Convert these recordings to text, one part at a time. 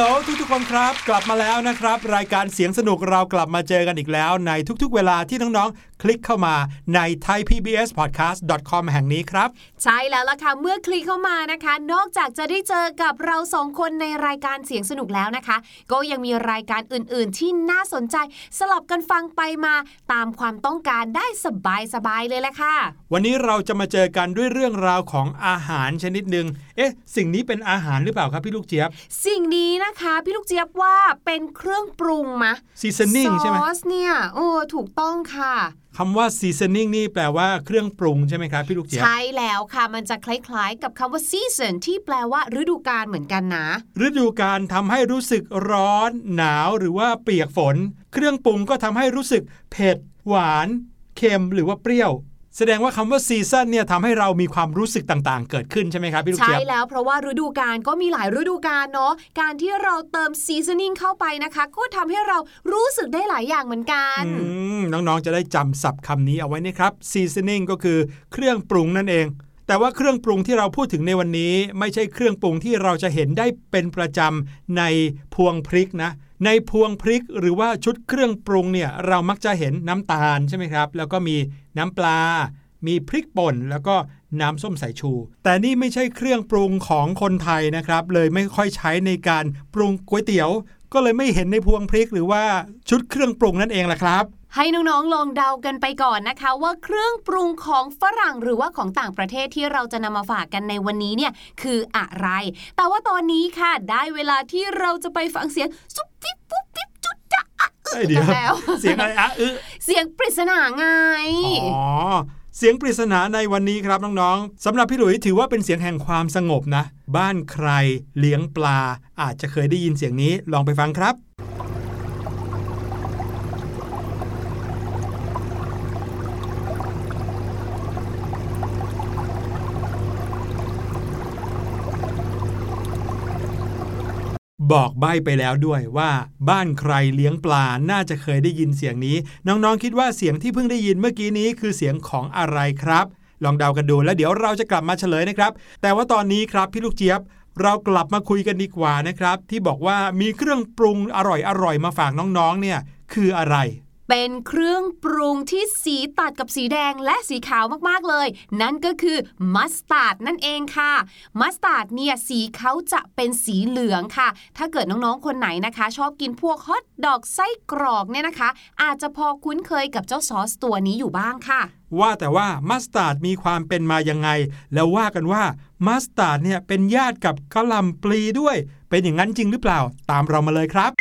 ฮัลโหลทุกๆคนครับ กลับมาแล้วนะครับ รายการเสียงสนุกเรากลับมาเจอกันอีกแล้ว ในทุกๆ เวลาที่น้องๆ คลิกเข้ามาใน thaipbspodcast.com แห่งนี้ครับ ใช่แล้วล่ะค่ะ เมื่อคลิกเข้ามานะคะ นอกจากจะได้เจอกับเราสองคนในรายการเสียงสนุกแล้วนะคะ ก็ยังมีรายการอื่น ๆ ที่น่าสนใจ สลับกันฟังไปมาตามความต้องการได้สบาย ๆ เลยแหละค่ะ วันนี้เราจะมาเจอกันด้วยเรื่องราวของอาหารชนิดหนึ่งเอ๊ะ สิ่งนี้เป็นอาหารหรือเปล่าครับพี่ลูกเจี๊ยบ สิ่งนี้นะคะพี่ลูกเจี๊ยบว่าเป็นเครื่องปรุงมะ seasoning ใช่ไหมซอสเนี่ยโอ้ถูกต้องค่ะคำว่า seasoning นี่แปลว่าเครื่องปรุงใช่ไหมครับพี่ลูกเจี๊ยบใช่แล้วค่ะ มันจะคล้ายๆ กับคำว่า season ที่แปลว่าฤดูกาลเหมือนกันนะ ฤดูการทำให้รู้สึกร้อน หนาวหรือว่าเปียกฝน เครื่องปรุงก็ทำให้รู้สึกเผ็ด หวาน เค็มหรือว่าเปรี้ยว แสดงว่าคำว่าซีซันเนี่ยทำให้เรามีความรู้สึกต่างๆ เกิดขึ้นใช่ไหมครับพี่ลูกใช่เจี๊ยบแล้วเพราะว่าฤดูกาลก็มีหลายฤดูกาลเนาะการที่เราเติม seasoning เข้าไปนะคะ ก็ทำให้เรารู้สึกได้หลายอย่างเหมือนกันอืมน้องๆจะได้จำศัพท์คำนี้เอาไว้นะครับ seasoning ก็คือเครื่องปรุงนั่นเอง แต่ว่าเครื่องปรุงที่เราพูดถึงในวันนี้ ไม่ใช่เครื่องปรุงที่เราจะเห็นได้เป็นประจำในพวงพริกนะ ในพวงพริกหรือว่าชุดเครื่องปรุงเนี่ยเรามักจะเห็นน้ำตาลใช่ไหมครับ แล้วก็มีน้ำปลา มีพริกป่น แล้วก็น้ำส้มสายชู แต่นี่ไม่ใช่เครื่องปรุงของคนไทยนะครับ เลยไม่ค่อยใช้ในการปรุงก๋วยเตี๋ยว ก็เลยไม่เห็นในพวงพริกหรือว่าชุดเครื่องปรุงนั่นเองแหละครับ ให้น้องๆลองเดากันไปก่อนนะคะ ว่าเครื่องปรุงของฝรั่งหรือว่าของต่างประเทศที่เราจะนำมาฝากกันในวันนี้เนี่ยคืออะไร แต่ว่าตอนนี้ค่ะได้เวลาที่เราจะไปฟังเสียงซุบปิ๊บปุ๊บปิ๊บจุดจะอะอึเอ้ยเดี๋ยวกันแล้ว เสียงอะไรอะอึเสียงปริศนาไงอ๋อ เสียงปริศนาในวันนี้ครับน้องๆสำหรับพี่หลุยถือว่าเป็นเสียงแห่งความสงบนะ บ้านใครเลี้ยงปลา อาจจะเคยได้ยินเสียงนี้ลองไปฟังครับ บอกใบ้ไปแล้วด้วยว่าบ้านใครเลี้ยงปลาน่าจะเคยได้ยินเสียงนี้ น้องๆคิดว่าเสียงที่เพิ่งได้ยินเมื่อกี้นี้คือเสียงของอะไรครับ ลองเดากันดูแล้วเดี๋ยวเราจะกลับมาเฉลยนะครับ แต่ว่าตอนนี้ครับพี่ลูกเจี๊ยบเรากลับมาคุยกันดีกว่านะครับ ที่บอกว่ามีเครื่องปรุงอร่อยๆมาฝากน้องๆเนี่ยคืออะไร เป็นเครื่องปรุงที่สีตัดกับสีแดงและสีขาวมากๆเลย นั่นก็คือมัสตาร์ดนั่นเองค่ะมัสตาร์ดเนี่ยสีเขาจะเป็นสีเหลืองค่ะ ถ้าเกิดน้องๆคนไหนนะคะ ชอบกินพวกฮอทดอกไส้กรอกเนี่ยนะคะ อาจจะพอคุ้นเคยกับเจ้าซอสตัวนี้อยู่บ้างค่ะว่าแต่ว่ามัสตาร์ดมีความเป็นมายังไง แล้วว่ากันว่ามัสตาร์ดเนี่ยเป็นญาติกับกะหล่ำปลีด้วย เป็นอย่างนั้นจริงหรือเปล่า ตามเรามาเลยครับ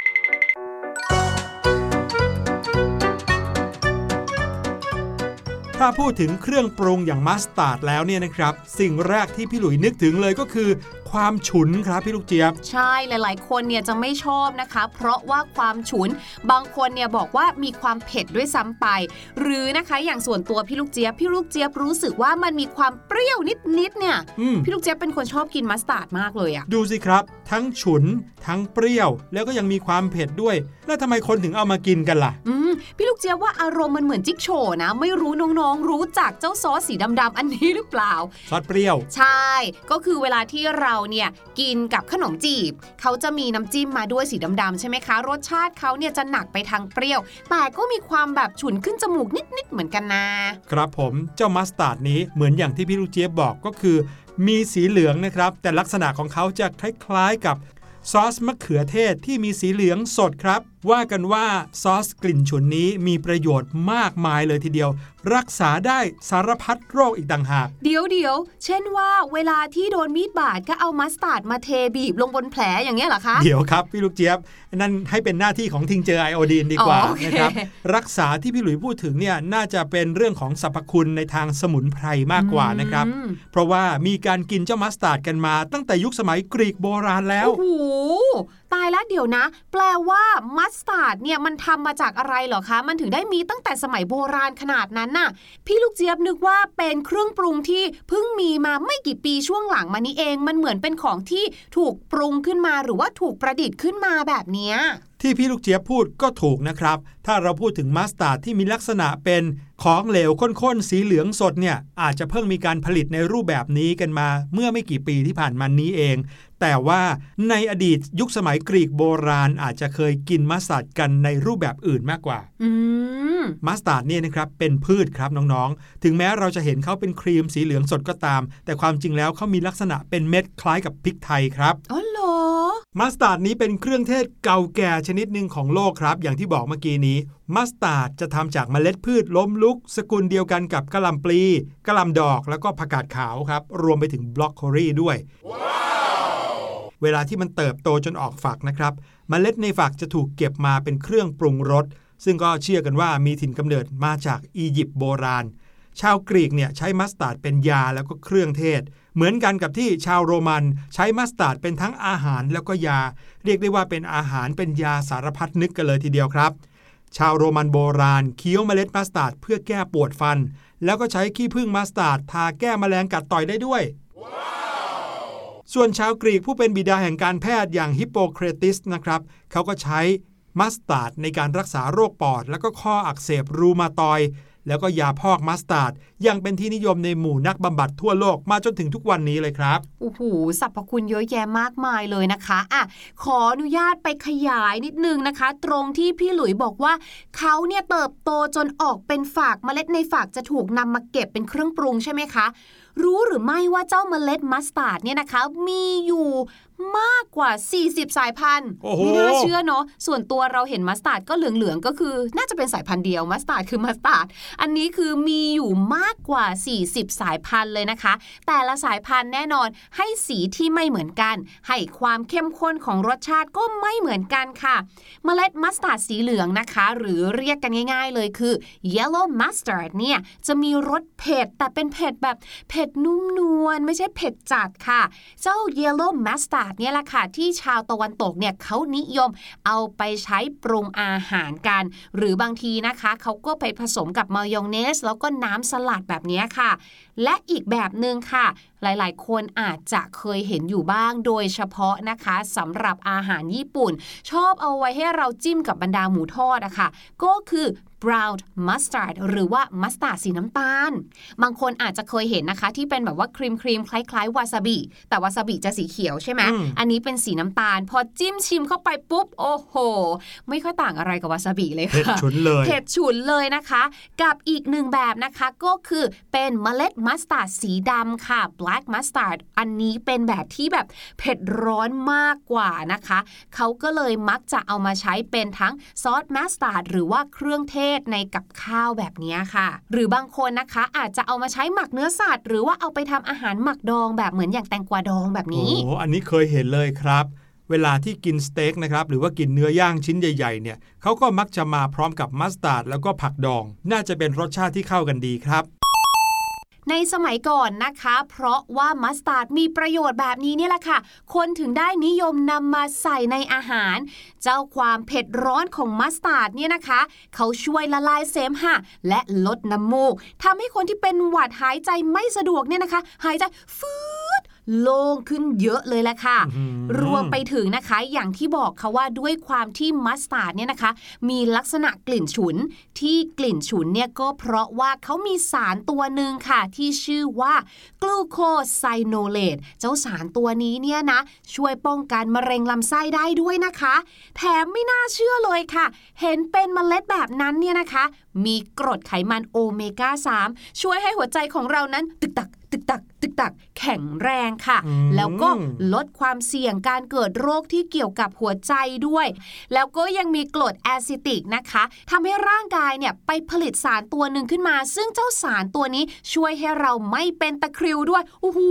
ถ้าพูดถึงเครื่องปรุงอย่างมัสตาร์ดแล้วเนี่ยนะครับ สิ่งแรกที่พี่หลุยนึกถึงเลยก็คือ ความฉุนครับพี่ลูกเจี๊ยบ ใช่หลาย ๆ คนเนี่ยจะไม่ชอบนะคะ เพราะว่าความฉุน บางคนเนี่ยบอกว่ามีความเผ็ดด้วยซ้ำไป หรือนะคะอย่างส่วนตัวพี่ลูกเจี๊ยบพี่ลูกเจี๊ยบรู้สึกว่ามันมีความเปรี้ยวนิด ๆ เนี่ยอืมพี่ลูกเจี๊ยบเป็นคนชอบกินมัสตาร์ดมากเลยอะดูสิครับ ทั้งฉุนทั้งเปรี้ยว แล้วก็ยังมีความเผ็ดด้วย แล้วทำไมคนถึงเอามากินกันล่ะอืมพี่ลูกเจี๊ยบว่าอารมณ์มันเหมือนจิ๊กโฉ่นะ ไม่รู้น้องๆ รู้จักเจ้าซอสสีดำๆอันนี้หรือเปล่าซอสเปรี้ยว ใช่ ก็คือเวลาที่เราเนี่ยกินกับขนมจีบ เขาจะมีน้ำจิ้มมาด้วยสีดำๆใช่ไหมคะ รสชาติเขาเนี่ยจะหนักไปทางเปรี้ยว แต่ก็มีความแบบฉุนขึ้นจมูกนิดๆเหมือนกันนะ ครับผมเจ้ามัสตาร์ดนี้เหมือนอย่างที่พี่ลูกเจี๊ยบบอกก็คือ มีสีเหลืองนะครับ แต่ลักษณะของเขาจะคล้ายๆกับซอสมะเขือเทศที่มีสีเหลืองสดครับว่ากันว่าซอสกลิ่นฉุนนี้มีประโยชน์มากมายเลยทีเดียว รักษาได้สารพัดโรคอีกต่างหาก เดี๋ยวเดี๋ยวเช่นว่าเวลาที่โดนมีดบาดก็เอามัสตาร์ดมาเทบีบลงบนแผลอย่างเงี้ยเหรอคะ เดี๋ยวครับ พี่ลูกเจี๊ยบ นั่นให้เป็นหน้าที่ของทิงเจอไอโอดีนดีกว่าอ๋อโอเคนะครับรักษาที่พี่หลุยพูดถึงเนี่ยน่าจะเป็นเรื่องของสรรพคุณในทางสมุนไพรมากกว่านะครับอืมเพราะว่ามีการกินเจ้ามัสตาร์ดกันมาตั้งแต่ยุคสมัยกรีกโบราณแล้วโอ้โหตายแล้วเดี๋ยวนะ แปลว่ามัสตาร์ดเนี่ยมันทำมาจากอะไรเหรอคะ มันถึงได้มีตั้งแต่สมัยโบราณขนาดนั้นน่ะ พี่ลูกเจี๊ยบนึกว่าเป็นเครื่องปรุงที่เพิ่งมีมาไม่กี่ปีช่วงหลังมานี้เอง มันเหมือนเป็นของที่ถูกปรุงขึ้นมาหรือว่าถูกประดิษฐ์ขึ้นมาแบบเนี้ย ที่พี่ลูกเจี๊ยบพูดก็ถูกนะครับ ถ้าเราพูดถึงมัสตาร์ดที่มีลักษณะเป็นของเหลวข้นๆ สีเหลืองสดเนี่ย อาจจะเพิ่งมีการผลิตในรูปแบบนี้กันมา เมื่อไม่กี่ปีที่ผ่านมานี้เอง แต่ว่าในอดีตยุคสมัยกรีกโบราณอาจจะเคยกินมัสตาร์ดกันในรูปแบบอื่นมากกว่าอืมมัสตาร์ดเนี่ยนะครับเป็นพืชครับน้องๆ ถึงแม้เราจะเห็นเขาเป็นครีมสีเหลืองสดก็ตาม แต่ความจริงแล้วเขามีลักษณะเป็นเม็ดคล้ายกับพริกไทยครับอ๋อเหรอมัสตาร์ดนี้เป็นเครื่องเทศเก่าแก่ชนิดหนึ่งของโลกครับ อย่างที่บอกเมื่อกี้นี้มัสตาร์ดจะทำจากเมล็ดพืชล้มลุก สกุลเดียวกันกับกะหล่ำปลีกะหล่ำดอกแล้วก็ผักกาดขาวครับ รวมไปถึงบรอกโคลีด้วยเวลาที่มันเติบโตจนออกฝักนะครับเมล็ดในฝักจะถูกเก็บมาเป็นเครื่องปรุงรสซึ่งก็เชื่อกันว่ามีถิ่นกำเนิดมาจากอียิปต์โบราณ ชาวกรีกเนี่ยใช้มัสตาร์ดเป็นยาแล้วก็เครื่องเทศ เหมือนกันกับที่ชาวโรมันใช้มัสตาร์ดเป็นทั้งอาหารแล้วก็ยา เรียกได้ว่าเป็นอาหารเป็นยาสารพัดนึกกันเลยทีเดียวครับ ชาวโรมันโบราณเคี้ยวเมล็ดมัสตาร์ดเพื่อแก้ปวดฟัน แล้วก็ใช้ขี้ผึ้งมัสตาร์ดทาแก้แมลงกัดต่อยได้ด้วย ส่วนชาวกรีกผู้เป็นบิดาแห่งการแพทย์อย่างฮิปโปเครติสนะครับเขาก็ใช้มัสตาร์ดในการรักษาโรคปอด แล้วก็ข้ออักเสบรูมาตอยด์ แล้วก็ยาพอกมัสตาร์ดยังเป็นที่นิยมในหมู่นักบำบัดทั่วโลกมาจนถึงทุกวันนี้เลยครับโอ้โหสรรพคุณเยอะแยะมากมายเลยนะคะอะขออนุญาตไปขยายนิดนึงนะคะ ตรงที่พี่หลุยบอกว่าเขาเนี่ยเติบโตจนออกเป็นฝักเมล็ดในฝักจะถูกนำมาเก็บเป็นเครื่องปรุงใช่ไหมคะรู้หรือไม่ว่าเจ้าเมล็ดมัสตาร์ดเนี่ยนะคะ มีอยู่ มากกว่า 40 สายพันธุ์โอ้โหไม่น่าเชื่อเนาะส่วนตัวเราเห็นมัสตาร์ดก็เหลืองๆ ก็คือน่าจะเป็นสายพันธุ์เดียวมัสตาร์ดคือมัสตาร์ดอันนี้คือมีอยู่มากกว่า 40 สายพันธุ์เลยนะคะ แต่ละสายพันธุ์แน่นอนให้สีที่ไม่เหมือนกัน ให้ความเข้มข้นของรสชาติก็ไม่เหมือนกันค่ะ เมล็ดมัสตาร์ดสีเหลืองนะคะ หรือเรียกกันง่าย ๆ เลยคือ yellow mustard เนี่ยจะมีรสเผ็ดแต่เป็นเผ็ดแบบเผ็ดนุ่มนวลไม่ใช่เผ็ดจัดค่ะ เจ้า yellow mustard เนี่ยแหละค่ะที่ชาวตะวันตกเนี่ยเขานิยมเอาไปใช้ปรุงอาหารกัน หรือบางทีนะคะเขาก็ไปผสมกับมายองเนส แล้วก็น้ำสลัดแบบนี้ค่ะ และอีกแบบหนึ่งค่ะหลายๆ คนอาจจะเคยเห็นอยู่บ้างโดยเฉพาะนะคะสำหรับอาหารญี่ปุ่น ชอบเอาไว้ให้เราจิ้มกับบรรดาหมูทอดอะค่ะก็คือ brown mustard หรือว่ามัสตาร์ดสีน้ำตาล บางคนอาจจะเคยเห็นนะคะ ที่เป็นแบบว่าครีมครีมๆคล้ายๆวาซาบิแต่วาซาบิจะสีเขียวใช่ไหมอืมอันนี้เป็นสีน้ำตาล พอจิ้มชิมเข้าไปปุ๊บ โอ้โห ไม่ค่อยต่างอะไรกับวาซาบิเลยเผ็ดค่ะฉุนเลยเผ็ดฉุนเลยนะคะ กับอีกหนึ่งแบบนะคะก็คือเป็นเมล็ดมัสตาร์ดสีดำค่ะ black mustard อันนี้เป็นแบบที่แบบเผ็ดร้อนมากกว่านะคะ เขาก็เลยมักจะเอามาใช้เป็นทั้งซอสมัสตาร์ดหรือว่าเครื่องเทศในกับข้าวแบบนี้ค่ะ หรือบางคนนะคะอาจจะเอามาใช้หมักเนื้อสัตว์ หรือว่าเอาไปทำอาหารหมักดองแบบเหมือนอย่างแตงกวาดองแบบโอ้นี้โหอันนี้เคยเห็นเลยครับเวลาที่กินสเต็กนะครับหรือว่ากินเนื้อย่างชิ้นใหญ่ๆเนี่ยเขาก็มักจะมาพร้อมกับมัสตาร์ดแล้วก็ผักดอง น่าจะเป็นรสชาติที่เข้ากันดีครับ ในสมัยก่อนนะคะ เพราะว่ามัสตาร์ดมีประโยชน์แบบนี้เนี่ยแหละค่ะ คนถึงได้นิยมนำมาใส่ในอาหาร เจ้าความเผ็ดร้อนของมัสตาร์ดเนี่ยนะคะ เขาช่วยละลายเสมหะและลดน้ำมูกทำให้คนที่เป็นหวัดหายใจไม่สะดวกเนี่ยนะคะ หายใจฟืด โล่งขึ้นเยอะเลยแหละค่ะอื้อหือรวมไปถึงนะคะอย่างที่บอกค่ะว่าด้วยความที่มัสตาร์ดเนี่ยนะคะ มีลักษณะกลิ่นฉุนที่กลิ่นฉุนเนี่ยก็เพราะว่าเขามีสารตัวหนึ่งค่ะ ที่ชื่อว่ากลูโคไซโนเลตเจ้าสารตัวนี้เนี่ยนะ ช่วยป้องกันมะเร็งลำไส้ได้ด้วยนะคะ แถมไม่น่าเชื่อเลยค่ะ เห็นเป็นเมล็ดแบบนั้นเนี่ยนะคะ มีกรดไขมันโอเมก้า3ช่วยให้หัวใจของเรานั้นตึกตักตึกตัก ตึกตักแข็งแรงค่ะอืมแล้วก็ลดความเสี่ยงการเกิดโรคที่เกี่ยวกับหัวใจด้วย แล้วก็ยังมีกรดแอซิติกนะคะทำให้ร่างกายเนี่ยไปผลิตสารตัวหนึ่งขึ้นมา ซึ่งเจ้าสารตัวนี้ช่วยให้เราไม่เป็นตะคริวด้วยโอ้โห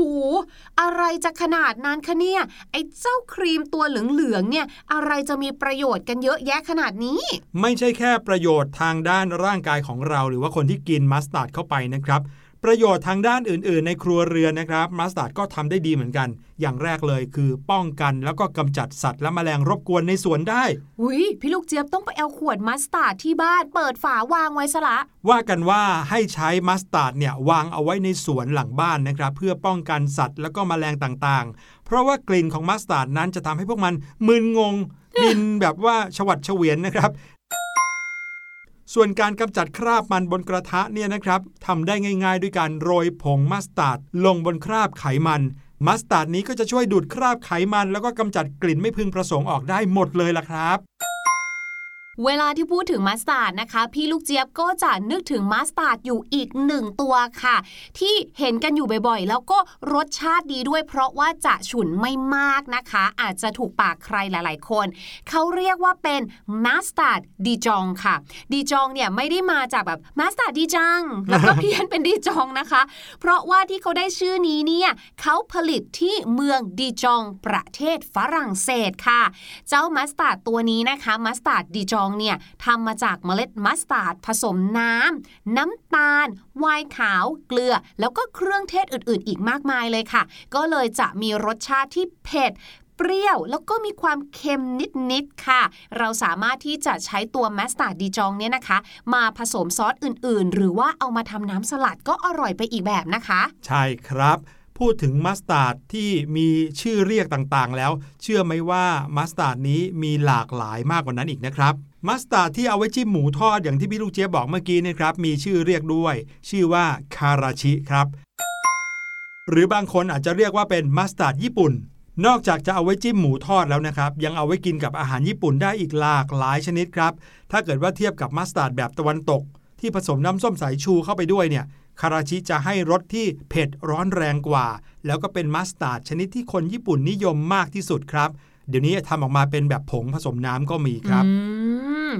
อะไรจะขนาดนั้นคะเนี่ยไอ้เจ้าครีมตัวเหลืองๆเนี่ยอะไรจะมีประโยชน์กันเยอะแยะขนาดนี้ ไม่ใช่แค่ประโยชน์ทางด้านร่างกายของเรา หรือว่าคนที่กินมัสตาร์ดเข้าไปนะครับ ประโยชน์ทางด้านอื่น ๆ ในครัวเรือนนะครับมัสตาร์ดก็ทำได้ดีเหมือนกัน อย่างแรกเลยคือป้องกันแล้วก็กำจัดสัตว์และแมลงรบกวนในสวนได้หุยพี่ลูกเจี๊ยบต้องไปเอาขวดมัสตาร์ดที่บ้านเปิดฝาวางไว้ซะละว่ากันว่าให้ใช้มัสตาร์ดเนี่ยวางเอาไว้ในสวนหลังบ้านนะครับ เพื่อป้องกันสัตว์แล้วก็แมลงต่างๆ เพราะว่ากลิ่นของมัสตาร์ดนั้นจะทำให้พวกมันมึนงงบินแบบว่าฉวัดเฉวียนนะครับ ส่วนการกำจัดคราบมันบนกระทะเนี่ยนะครับทำได้ง่าย ๆ ด้วยการโรยผงมัสตาร์ดลงบนคราบไขมันมัสตาร์ดนี้ก็จะช่วยดูดคราบไขมัน แล้วก็กำจัดกลิ่นไม่พึงประสงค์ออกได้หมดเลยล่ะครับ เวลาที่พูดถึงมัสตาร์ดนะคะ พี่ลูกเจี๊ยบก็จะนึกถึงมัสตาร์ดอยู่อีกหนึ่งตัวค่ะ ที่เห็นกันอยู่บ่อยๆ แล้วก็รสชาติดีด้วย เพราะว่าจะฉุนไม่มากนะคะ อาจจะถูกปากใครหลายๆ คน เขาเรียกว่าเป็นมัสตาร์ดดีจองค่ะ ดีจองเนี่ยไม่ได้มาจากแบบมัสตาร์ดดีจัง แล้วก็เพี้ยนเป็นดีจองนะคะ เพราะว่าที่เขาได้ชื่อนี้เนี่ยเขาผลิตที่เมืองดีจองประเทศฝรั่งเศสค่ะ เจ้ามัสตาร์ดตัวนี้นะคะมัสตาร์ดดีจองเนี่ยทำมาจากเมล็ดมัสตาร์ดผสมน้ำ น้ำตาล ไวน์ขาว เกลือ แล้วก็เครื่องเทศอื่น ๆ อีกมากมายเลยค่ะ ก็เลยจะมีรสชาติที่เผ็ดเปรี้ยวแล้วก็มีความเค็มนิด ๆ ค่ะ เราสามารถที่จะใช้ตัวมัสตาร์ดดีจองเนี่ยนะคะ มาผสมซอสอื่น ๆ หรือว่าเอามาทำน้ำสลัดก็อร่อยไปอีกแบบนะคะ ใช่ครับ พูดถึงมัสตาร์ดที่มีชื่อเรียกต่างๆ แล้ว เชื่อไหมว่ามัสตาร์ดนี้มีหลากหลายมากกว่านั้นอีกนะครับมัสตาร์ดที่เอาไว้จิ้มหมูทอดอย่างที่พี่ลูกเจี๊ยบบอกเมื่อกี้นะครับมีชื่อเรียกด้วย ชื่อว่าคาราชิครับ หรือบางคนอาจจะเรียกว่าเป็นมัสตาร์ดญี่ปุ่น นอกจากจะเอาไว้จิ้มหมูทอดแล้วนะครับ ยังเอาไว้กินกับอาหารญี่ปุ่นได้อีกหลากหลายชนิดครับ ถ้าเกิดว่าเทียบกับมัสตาร์ดแบบตะวันตก ที่ผสมน้ำส้มสายชูเข้าไปด้วยเนี่ย คาราชิจะให้รสที่เผ็ดร้อนแรงกว่า แล้วก็เป็นมัสตาร์ดชนิดที่คนญี่ปุ่นนิยมมากที่สุดครับ เดี๋ยวนี้ทำออกมาเป็นแบบผงผสมน้ำก็มีครับอืม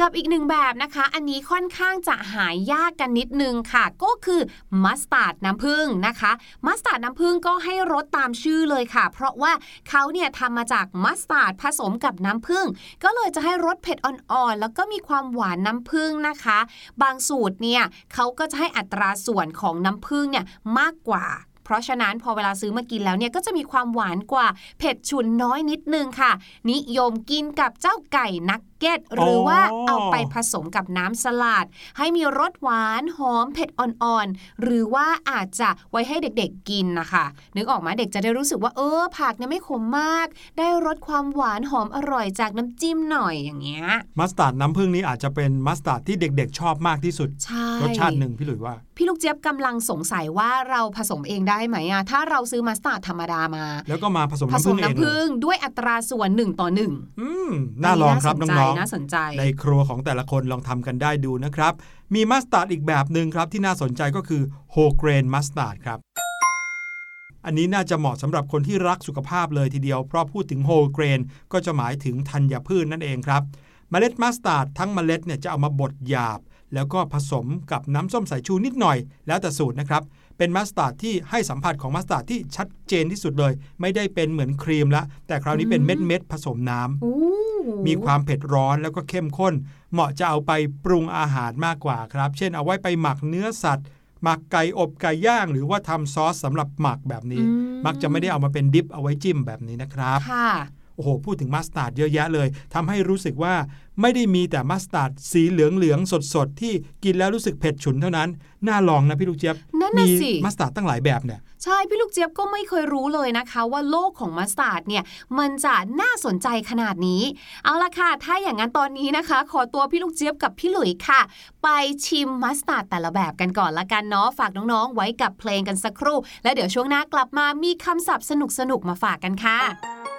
กับอีกหนึ่งแบบนะคะ อันนี้ค่อนข้างจะหายยากกันนิดนึงค่ะ ก็คือมัสตาร์ดน้ำผึ้งนะคะ มัสตาร์ดน้ำผึ้งก็ให้รสตามชื่อเลยค่ะ เพราะว่าเขาเนี่ยทำมาจากมัสตาร์ดผสมกับน้ำผึ้งก็เลยจะให้รสเผ็ดอ่อนๆ แล้วก็มีความหวานน้ำผึ้งนะคะ บางสูตรเนี่ยเขาก็จะให้อัตราส่วนของน้ำผึ้งเนี่ยมากกว่า เพราะฉะนั้นพอเวลาซื้อมากินแล้วเนี่ยก็จะมีความหวานกว่าเผ็ดฉุนน้อยนิดนึงค่ะ นิยมกินกับเจ้าไก่นัก เก็ตหรือว่าอ๋อเอาไปผสมกับน้ำสลัด ให้มีรสหวานหอมเผ็ดอ่อนๆ หรือว่าอาจจะไว้ให้เด็กๆกินนะคะ นึกออกไหมาเด็กจะได้รู้สึกว่าเออผักเนี่ยไม่ขมมาก ได้รสความหวานหอมอร่อยจากน้ำจิ้มหน่อยอย่างเงี้ยมัสตาร์ดน้ำผึ้งนี้อาจจะเป็นมัสตาร์ดที่เด็กๆ ชอบมากที่สุดใช่รสชาติหนึ่งพี่หลุยว่า พี่ลูกเจี๊ยบกำลังสงสัยว่าเราผสมเองได้ไหมอะถ้าเราซื้อมัสตาร์ดธรรมดามา แล้วก็มาผสมผน้ำสผึ้มงเองน้ำเลผึ้ยงด้วยอัตราส่วน1ต่อ1อืมน่าลองครับน่าสนใจน้องน่าสนใจๆในครัวของแต่ละคนลองทำกันได้ดูนะครับ มีมัสตาร์ดอีกแบบหนึ่งครับที่น่าสนใจก็คือ whole grain มัสตาร์ดครับอันนี้น่าจะเหมาะสำหรับคนที่รักสุขภาพเลยทีเดียว เพราะพูดถึง whole grain ก็จะหมายถึงธัญพืชนั่นเองครับเมล็ดมัสตาร์ดทั้งเมล็ดเนี่ยจะเอามาบดหยาบ แล้วก็ผสมกับน้ำส้มสายชูนิดหน่อย แล้วแต่สูตรนะครับ เป็นมัสตาร์ดที่ให้สัมผัสของมัสตาร์ดที่ชัดเจนที่สุดเลย ไม่ได้เป็นเหมือนครีมละ แต่คราวนี้เป็นเม็ดเม็ดๆผสมน้ำอู้มีความเผ็ดร้อนแล้วก็เข้มข้น เหมาะจะเอาไปปรุงอาหารมากกว่าครับ เช่นเอาไว้ไปหมักเนื้อสัตว์หมักไก่อบไก่ย่าง หรือว่าทำซอสสำหรับหมักแบบนี้ มักจะไม่ได้เอามาเป็น dip เอาไว้จิ้มแบบนี้นะครับค่ะ โอ้โหพูดถึงมัสตาร์ดเยอะแยะเลยทำให้รู้สึกว่าไม่ได้มีแต่มัสตาร์ดสีเหลืองๆสดๆที่กินแล้วรู้สึกเผ็ดฉุนเท่านั้น น่าลองนะพี่ลูกเจี๊ยบนั่นน่ะมีสิมัสตาร์ดตั้งหลายแบบเนี่ยใช่พี่ลูกเจี๊ยบก็ไม่เคยรู้เลยนะคะ ว่าโลกของมัสตาร์ดเนี่ยมันจะน่าสนใจขนาดนี้ เอาละค่ะ ถ้าอย่างนั้นตอนนี้นะคะ ขอตัวพี่ลูกเจี๊ยบกับพี่หลุยค่ะ ไปชิมมัสตาร์ดแต่ละแบบกันก่อนละกันเนาะฝากน้องๆ ไว้กับเพลงกันสักครู่ แล้วเดี๋ยวช่วงหน้ากลับมามีคำศัพท์สนุกๆมาฝากกันค่ะ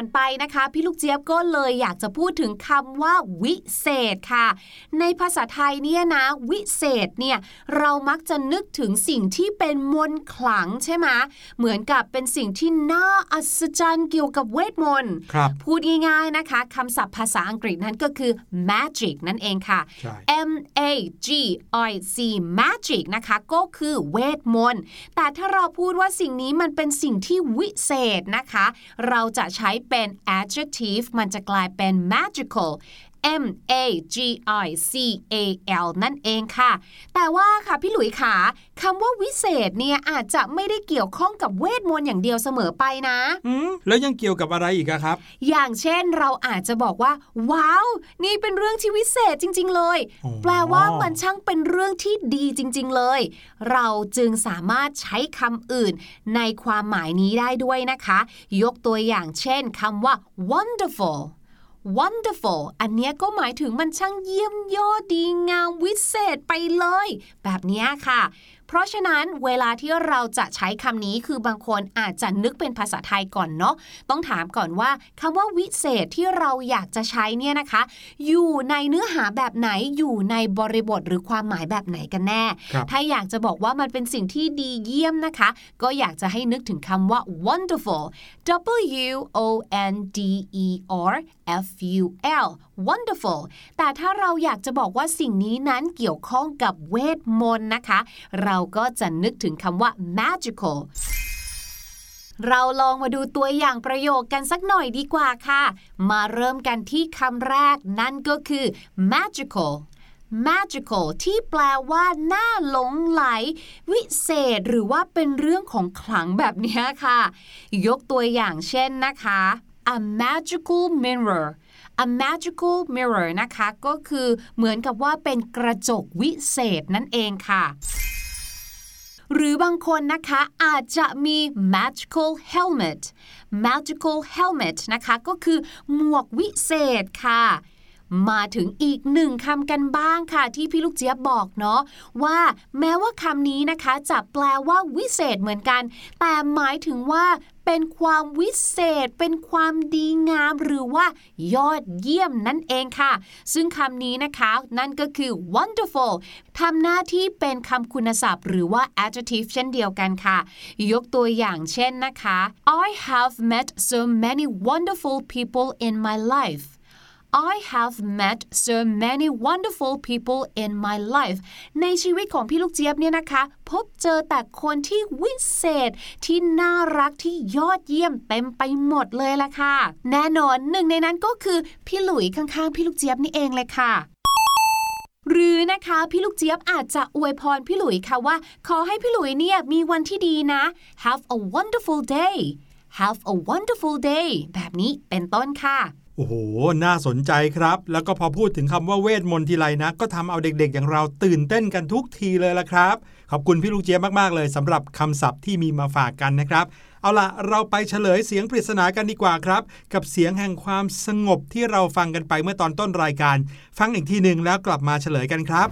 านไปนะคะ พี่ลูกเจี๊ยบก็เลยอยากจะพูดถึงคำว่าวิเศษค่ะ ในภาษาไทยเนี่ยนะ วิเศษเนี่ยเรามักจะนึกถึงสิ่งที่เป็นมนต์ขลังใช่ไหมเหมือนกับเป็นสิ่งที่น่าอัศจรรย์เกี่ยวกับเวทมนต์ครับพูดง่ายๆนะคะคำศัพท์ภาษาอังกฤษนั้นก็คือ magic นั่นเองค่ะใช่ M A G I C magic นะคะก็คือเวทมนต์แต่ถ้าเราพูดว่าสิ่งนี้มันเป็นสิ่งที่วิเศษนะคะ เราจะใช้เป็น็น adjective มันจะกลายเป็น magical M A G I C A L นั่นเองค่ะ แต่ว่าค่ะพี่หลุยขาคำว่าวิเศษเนี่ยอาจจะไม่ได้เกี่ยวข้องกับเวทมนต์อย่างเดียวเสมอไปนะอืมแล้วยังเกี่ยวกับอะไรอีกอะครับ อย่างเช่นเราอาจจะบอกว่า ว้าว นี่เป็นเรื่องที่วิเศษจริง ๆ เลยอ๋อแปลว่ามันช่างเป็นเรื่องที่ดีจริง ๆ เลย เราจึงสามารถใช้คำอื่น ในความหมายนี้ได้ด้วยนะคะ ยกตัวอย่างเช่นคำว่า wonderful wonderful อันเนี้ยก็หมายถึงมันช่างเยี่ยมยอดดีงามวิเศษไปเลย แบบนี้ค่ะ เพราะฉะนั้นเวลาที่เราจะใช้คำนี้คือบางคนอาจจะนึกเป็นภาษาไทยก่อนเนาะต้องถามก่อนว่าคำว่าวิเศษที่เราอยากจะใช้เนี่ยนะคะ อยู่ในเนื้อหาแบบไหนอยู่ในบริบทหรือความหมายแบบไหนกันแน่ครับถ้าอยากจะบอกว่ามันเป็นสิ่งที่ดีเยี่ยมนะคะ ก็อยากจะให้นึกถึงคำว่า wonderful W O N D E R F U L wonderful แต่ถ้าเราอยากจะบอกว่าสิ่งนี้นั้นเกี่ยวข้องกับเวทมนต์นะคะ เราก็จะนึกถึงคำว่า magical เราลองมาดูตัวอย่างประโยคกันสักหน่อยดีกว่าค่ะ มาเริ่มกันที่คำแรกนั่นก็คือ magical magical ที่แปลว่าน่าหลงไหล วิเศษหรือว่าเป็นเรื่องของขลังแบบนี้ค่ะ ยกตัวอย่างเช่นนะคะ a magical mirror a magical mirror นะคะ ก็คือเหมือนกับว่าเป็นกระจกวิเศษนั่นเองค่ะหรือบางคนนะคะอาจจะมี magical helmet magical helmet นะคะก็คือหมวกวิเศษค่ะ มาถึงอีกหนึ่งคำกันบ้างค่ะ ที่พี่ลูกเจี๊ยบบอกเนาะว่าแม้ว่าคำนี้นะคะจะแปลว่าวิเศษเหมือนกัน แต่หมายถึงว่า เป็นความวิเศษ เป็นความดีงามหรือว่ายอดเยี่ยมนั่นเองค่ะ ซึ่งคำนี้นะคะนั่นก็คือ wonderful ทำหน้าที่เป็นคำคุณศัพท์ หรือว่า adjective เช่นเดียวกันค่ะ ยกตัวอย่างเช่นนะคะ I have met so many wonderful people in my life I have met so many wonderful people in my life ในชีวิตของพี่ลูกเจี๊ยบเนี่ยนะคะ พบเจอแต่คนที่วิเศษ ที่น่ารักที่ยอดเยี่ยมเต็มไปหมดเลยละค่ะ แน่นอนหนึ่งในนั้นก็คือพี่หลุยข้างๆ พี่ลูกเจี๊ยบนี่เองเลยค่ะหรือนะคะพี่ลูกเจี๊ยบอาจจะอวยพรพี่หลุยค่ะว่า ขอให้พี่หลุยเนี่ยมีวันที่ดีนะ Have a wonderful day Have a wonderful day แบบนี้เป็นต้นค่ะ โอ้โห น่าสนใจครับ แล้วก็พอพูดถึงคำว่าเวทมนต์ทีไรนะ ก็ทำเอาเด็กๆ อย่างเราตื่นเต้นกันทุกทีเลยละครับ ขอบคุณพี่ลูกเจี๊ยบมากๆเลยสำหรับคำศัพท์ที่มีมาฝากกันนะครับ เอาล่ะ เราไปเฉลยเสียงปริศนากันดีกว่าครับ กับเสียงแห่งความสงบที่เราฟังกันไปเมื่อตอนต้นรายการ ฟังอีกทีหนึ่งแล้วกลับมาเฉลยกันครับ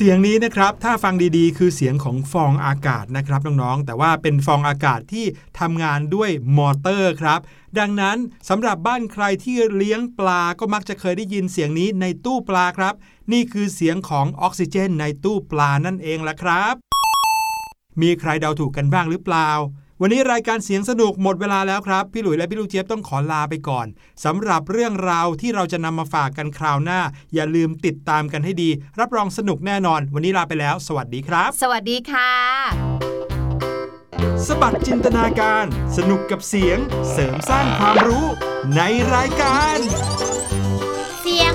เสียงนี้นะครับถ้าฟังดีๆ คือเสียงของฟองอากาศนะครับน้องๆแต่ว่าเป็นฟองอากาศที่ทำงานด้วยมอเตอร์ครับ ดังนั้นสำหรับบ้านใครที่เลี้ยงปลาก็มักจะเคยได้ยินเสียงนี้ในตู้ปลาครับ นี่คือเสียงของออกซิเจนในตู้ปลานั่นเองล่ะครับ มีใครเดาถูกกันบ้างหรือเปล่า วันนี้รายการเสียงสนุกหมดเวลาแล้วครับ พี่หลุยและพี่ลูกเจี๊ยบต้องขอลาไปก่อนสำหรับเรื่องราวที่เราจะนำมาฝากกันคราวหน้า อย่าลืมติดตามกันให้ดี รับรองสนุกแน่นอน วันนี้ลาไปแล้ว สวัสดีครับ สวัสดีค่ะสบัดจินตนาการ สนุกกับเสียงเสริมสร้างความรู้ในรายการ เสียง